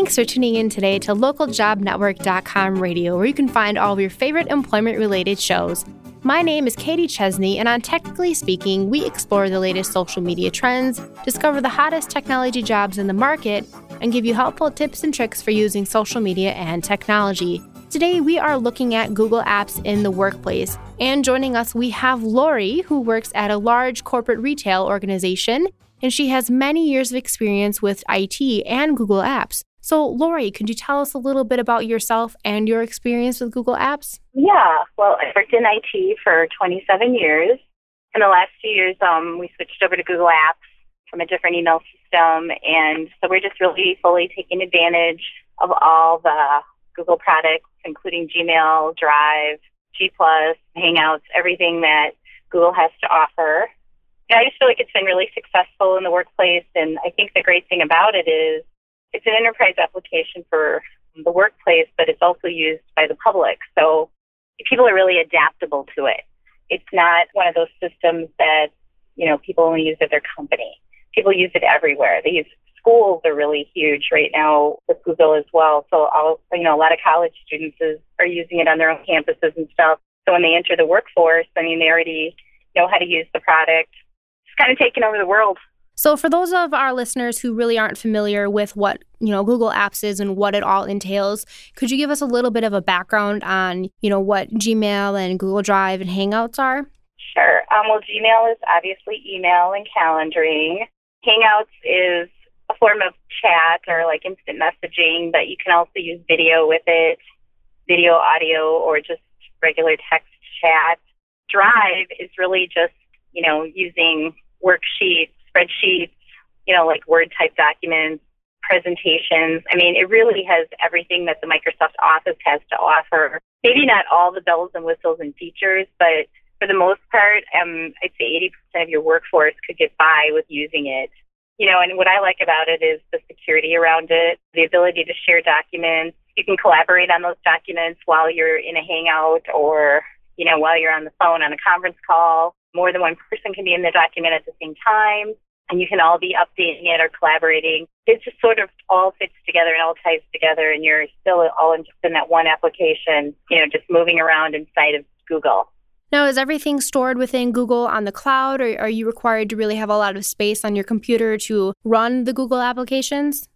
Thanks for tuning in today to localjobnetwork.com radio, where you can find all of your favorite employment related shows. My name is Katie Chesney, and on Technically Speaking, we explore the latest social media trends, discover the hottest technology jobs in the market, and give you helpful tips and tricks for using social media and technology. Today, we are looking at Google Apps in the workplace. And joining us, we have Lori, who works at a large corporate retail organization, and she has many years of experience with IT and Google Apps. So, Lori, could you tell us a little bit about yourself and your experience with Google Apps? Yeah, well, I worked in IT for 27 years. In the last few years, um, we switched over to Google Apps from a different email system, and so we're just really fully taking advantage of all the Google products, including Gmail, Drive, G Hangouts, everything that Google has to offer. Yeah, I just feel like it's been really successful in the workplace, and I think the great thing about it is it's an enterprise application for the workplace, but it's also used by the public. So people are really adaptable to it. It's not one of those systems that, you know, people only use at their company. People use it everywhere. They use schools are really huge right now with Google as well. So all, you know, a lot of college students is, are using it on their own campuses and stuff. So when they enter the workforce, I mean, they already know how to use the product. It's kind of taken over the world. So, for those of our listeners who really aren't familiar with what you know Google Apps is and what it all entails, could you give us a little bit of a background on you know what Gmail and Google Drive and Hangouts are? Sure. Um, well, Gmail is obviously email and calendaring. Hangouts is a form of chat or like instant messaging, but you can also use video with it, video, audio, or just regular text chat. Drive is really just you know using worksheets spreadsheets, you know, like Word type documents, presentations. I mean, it really has everything that the Microsoft Office has to offer. Maybe not all the bells and whistles and features, but for the most part, um, I'd say 80% of your workforce could get by with using it. You know, and what I like about it is the security around it, the ability to share documents. You can collaborate on those documents while you're in a Hangout or, you know, while you're on the phone on a conference call. More than one person can be in the document at the same time, and you can all be updating it or collaborating. It just sort of all fits together and all ties together, and you're still all in, just in that one application, you know, just moving around inside of Google. Now, is everything stored within Google on the cloud, or are you required to really have a lot of space on your computer to run the Google applications?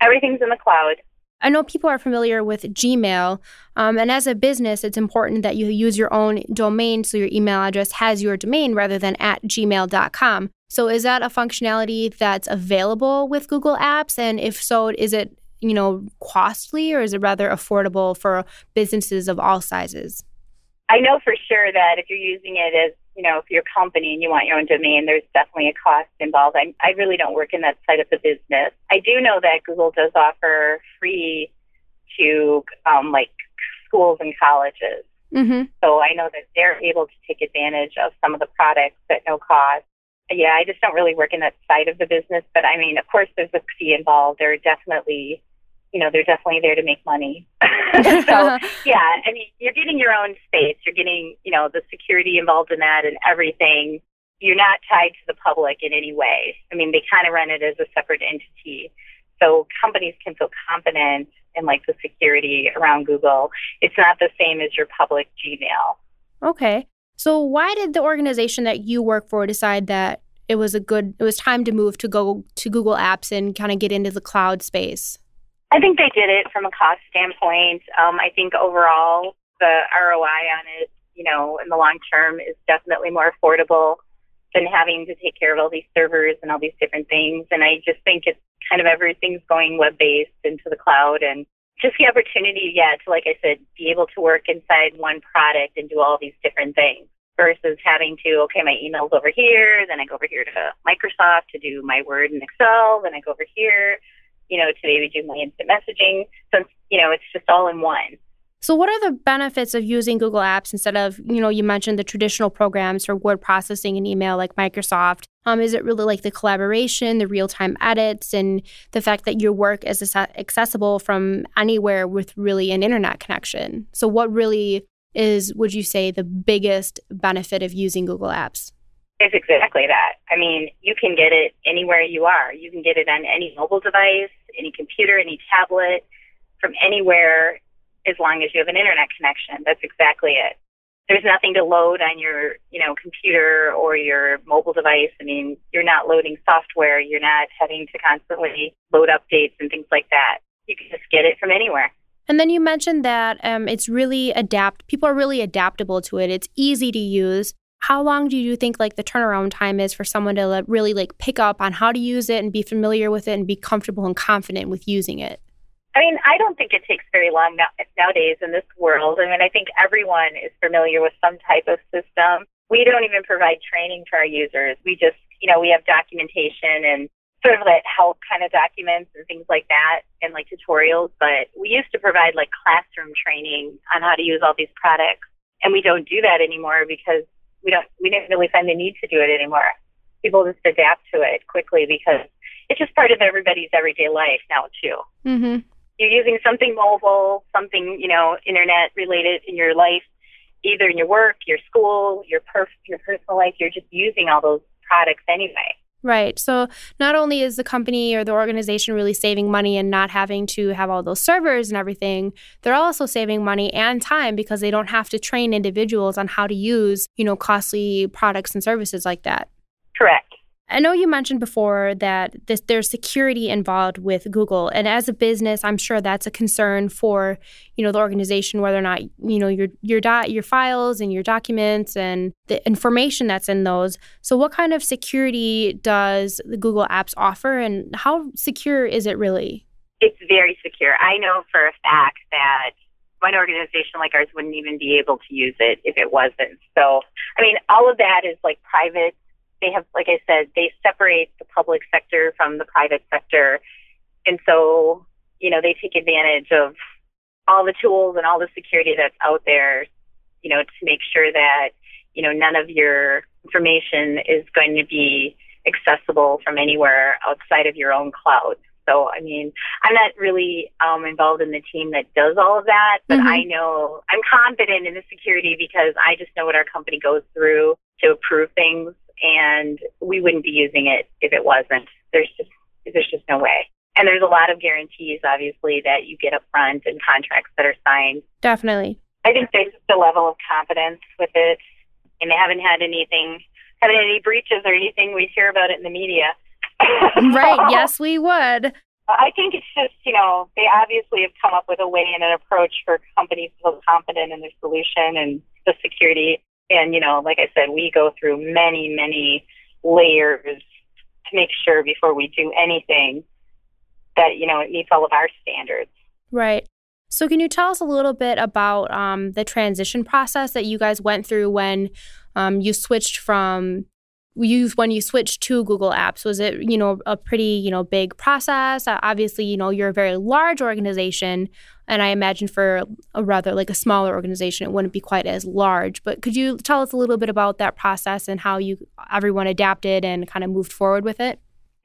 Everything's in the cloud. I know people are familiar with Gmail, um, and as a business, it's important that you use your own domain so your email address has your domain rather than at gmail.com. So, is that a functionality that's available with Google Apps? And if so, is it you know costly or is it rather affordable for businesses of all sizes? I know for sure that if you're using it as you know, if you're a company and you want your own domain, there's definitely a cost involved. I, I really don't work in that side of the business. I do know that Google does offer free to um, like schools and colleges. Mm-hmm. So I know that they're able to take advantage of some of the products at no cost. Yeah, I just don't really work in that side of the business. But I mean, of course, there's a fee involved. There are definitely you know, they're definitely there to make money. so, yeah, I mean, you're getting your own space. You're getting, you know, the security involved in that and everything. You're not tied to the public in any way. I mean, they kind of run it as a separate entity. So companies can feel confident in like the security around Google. It's not the same as your public Gmail. Okay. So why did the organization that you work for decide that it was a good it was time to move to go to Google Apps and kind of get into the cloud space? I think they did it from a cost standpoint. Um, I think overall the ROI on it, you know, in the long term is definitely more affordable than having to take care of all these servers and all these different things. And I just think it's kind of everything's going web based into the cloud and just the opportunity, yeah, to, like I said, be able to work inside one product and do all these different things versus having to, okay, my email's over here, then I go over here to Microsoft to do my Word and Excel, then I go over here know, today we do my instant messaging. So, you know, it's just all in one. So, what are the benefits of using Google Apps instead of, you know, you mentioned the traditional programs for word processing and email like Microsoft? Um, is it really like the collaboration, the real time edits, and the fact that your work is accessible from anywhere with really an internet connection? So, what really is, would you say, the biggest benefit of using Google Apps? It's exactly that. I mean, you can get it anywhere you are. You can get it on any mobile device, any computer, any tablet, from anywhere as long as you have an internet connection. That's exactly it. There's nothing to load on your, you know, computer or your mobile device. I mean, you're not loading software. You're not having to constantly load updates and things like that. You can just get it from anywhere. And then you mentioned that um, it's really adapt. People are really adaptable to it. It's easy to use. How long do you think like the turnaround time is for someone to like, really like pick up on how to use it and be familiar with it and be comfortable and confident with using it? I mean, I don't think it takes very long now, nowadays in this world. I mean, I think everyone is familiar with some type of system. We don't even provide training for our users. We just, you know, we have documentation and sort of like help kind of documents and things like that and like tutorials. But we used to provide like classroom training on how to use all these products. And we don't do that anymore because we don't, we didn't really find the need to do it anymore. People just adapt to it quickly because it's just part of everybody's everyday life now too. Mm-hmm you're using something mobile, something, you know, internet related in your life, either in your work, your school, your perf- your personal life, you're just using all those products anyway. Right. So not only is the company or the organization really saving money and not having to have all those servers and everything, they're also saving money and time because they don't have to train individuals on how to use, you know, costly products and services like that. Correct. I know you mentioned before that this, there's security involved with Google, and as a business, I'm sure that's a concern for you know the organization whether or not you know your your your files and your documents and the information that's in those. So, what kind of security does the Google Apps offer, and how secure is it really? It's very secure. I know for a fact that one organization like ours wouldn't even be able to use it if it wasn't. So, I mean, all of that is like private they have, like I said, they separate the public sector from the private sector. And so, you know, they take advantage of all the tools and all the security that's out there, you know, to make sure that, you know, none of your information is going to be accessible from anywhere outside of your own cloud. So, I mean, I'm not really um, involved in the team that does all of that, but mm-hmm. I know I'm confident in the security because I just know what our company goes through to approve things and we wouldn't be using it if it wasn't. There's just there's just no way. And there's a lot of guarantees, obviously, that you get up front and contracts that are signed. Definitely. I think there's just a level of confidence with it, and they haven't had anything, haven't had any breaches or anything. We'd hear about it in the media. right. Yes, we would. I think it's just, you know, they obviously have come up with a way and an approach for companies to feel confident in their solution and the security and, you know, like I said, we go through many, many layers to make sure before we do anything that, you know, it meets all of our standards. Right. So, can you tell us a little bit about um, the transition process that you guys went through when um, you switched from you when you switched to Google Apps? Was it you know a pretty you know big process? Uh, obviously, you know you're a very large organization, and I imagine for a rather like a smaller organization, it wouldn't be quite as large. But could you tell us a little bit about that process and how you everyone adapted and kind of moved forward with it?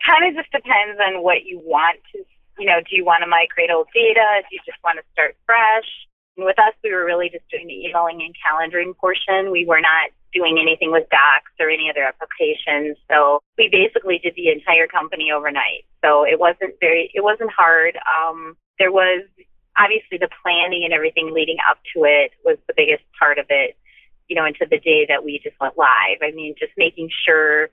Kind of just depends on what you want to. You know, do you want to migrate old data? Do you just want to start fresh? And with us, we were really just doing the emailing and calendaring portion. We were not doing anything with Docs or any other applications. So we basically did the entire company overnight. So it wasn't very, it wasn't hard. Um, there was obviously the planning and everything leading up to it was the biggest part of it, you know, into the day that we just went live. I mean, just making sure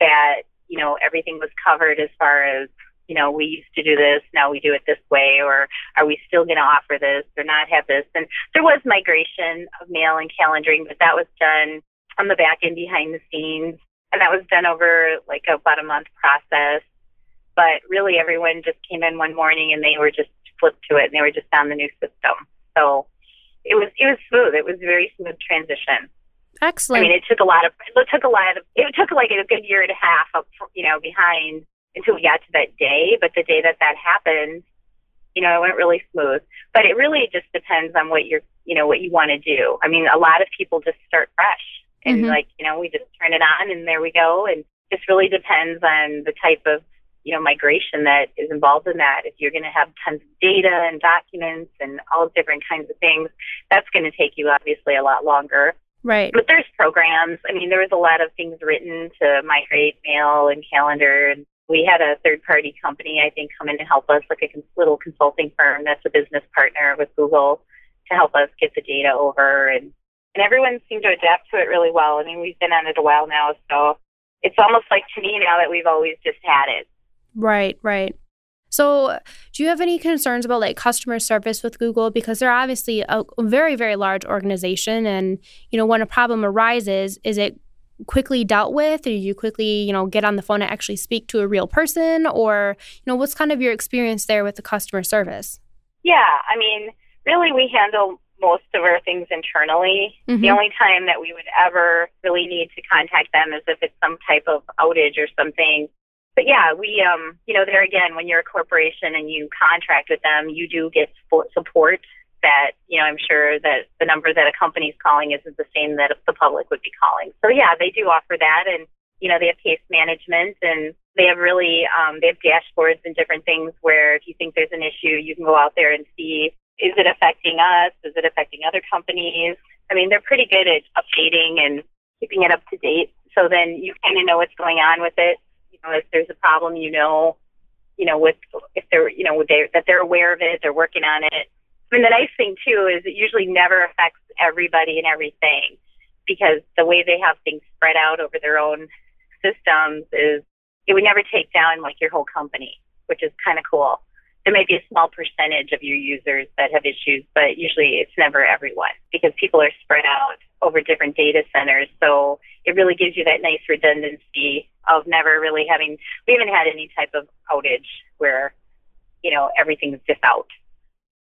that, you know, everything was covered as far as you know, we used to do this, now we do it this way, or are we still going to offer this or not have this? And there was migration of mail and calendaring, but that was done on the back end behind the scenes. And that was done over like about a month process. But really, everyone just came in one morning and they were just flipped to it and they were just on the new system. So it was it was smooth. It was a very smooth transition. Excellent. I mean, it took a lot of it took a lot of it took like a good year and a half up, you know, behind until we got to that day. But the day that that happened, you know, it went really smooth. But it really just depends on what you're, you know, what you want to do. I mean, a lot of people just start fresh and mm-hmm. like, you know, we just turn it on and there we go. And just really depends on the type of, you know, migration that is involved in that. If you're going to have tons of data and documents and all different kinds of things, that's going to take you obviously a lot longer. Right. But there's programs. I mean, there was a lot of things written to migrate mail and calendar. And we had a third party company, I think, come in to help us, like a little consulting firm that's a business partner with Google to help us get the data over. And, and everyone seemed to adapt to it really well. I mean, we've been on it a while now. So it's almost like to me now that we've always just had it. Right, right. So, do you have any concerns about like customer service with Google because they're obviously a very very large organization and you know when a problem arises is it quickly dealt with or you quickly you know get on the phone and actually speak to a real person or you know what's kind of your experience there with the customer service? Yeah, I mean, really we handle most of our things internally. Mm-hmm. The only time that we would ever really need to contact them is if it's some type of outage or something but yeah, we, um, you know, there again, when you're a corporation and you contract with them, you do get support that, you know, I'm sure that the number that a company's calling isn't the same that the public would be calling. So yeah, they do offer that. And, you know, they have case management and they have really, um, they have dashboards and different things where if you think there's an issue, you can go out there and see, is it affecting us? Is it affecting other companies? I mean, they're pretty good at updating and keeping it up to date. So then you kind of know what's going on with it You know, if there's a problem, you know, you know, with if they're, you know, they that they're aware of it, they're working on it. I mean, the nice thing too is it usually never affects everybody and everything because the way they have things spread out over their own systems is it would never take down like your whole company, which is kind of cool. There may be a small percentage of your users that have issues, but usually it's never everyone because people are spread out over different data centers. So it really gives you that nice redundancy of never really having, we haven't had any type of outage where, you know, everything's just out.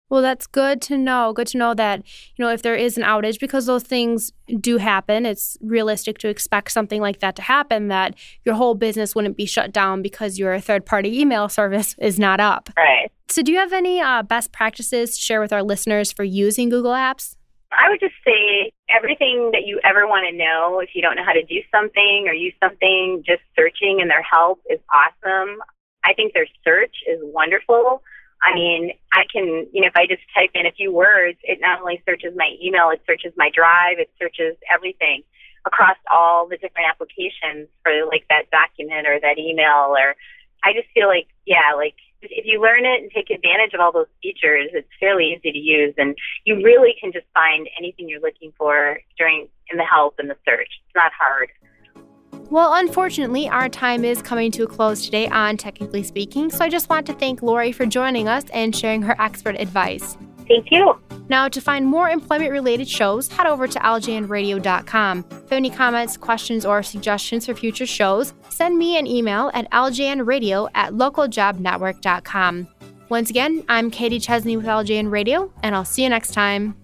Well, that's good to know. Good to know that, you know, if there is an outage, because those things do happen, it's realistic to expect something like that to happen, that your whole business wouldn't be shut down because your third party email service is not up. Right. So, do you have any uh, best practices to share with our listeners for using Google Apps? I would just say everything that you ever want to know. If you don't know how to do something or use something, just searching and their help is awesome. I think their search is wonderful. I mean, I can, you know, if I just type in a few words, it not only searches my email, it searches my drive, it searches everything across all the different applications for like that document or that email or I just feel like, yeah, like if you learn it and take advantage of all those features, it's fairly easy to use, and you really can just find anything you're looking for during in the help and the search. It's not hard. Well, unfortunately, our time is coming to a close today on Technically Speaking, so I just want to thank Lori for joining us and sharing her expert advice. Thank you. Now, to find more employment related shows, head over to ljnradio.com. If you have any comments, questions, or suggestions for future shows, send me an email at ljnradio at localjobnetwork.com. Once again, I'm Katie Chesney with LJN Radio, and I'll see you next time.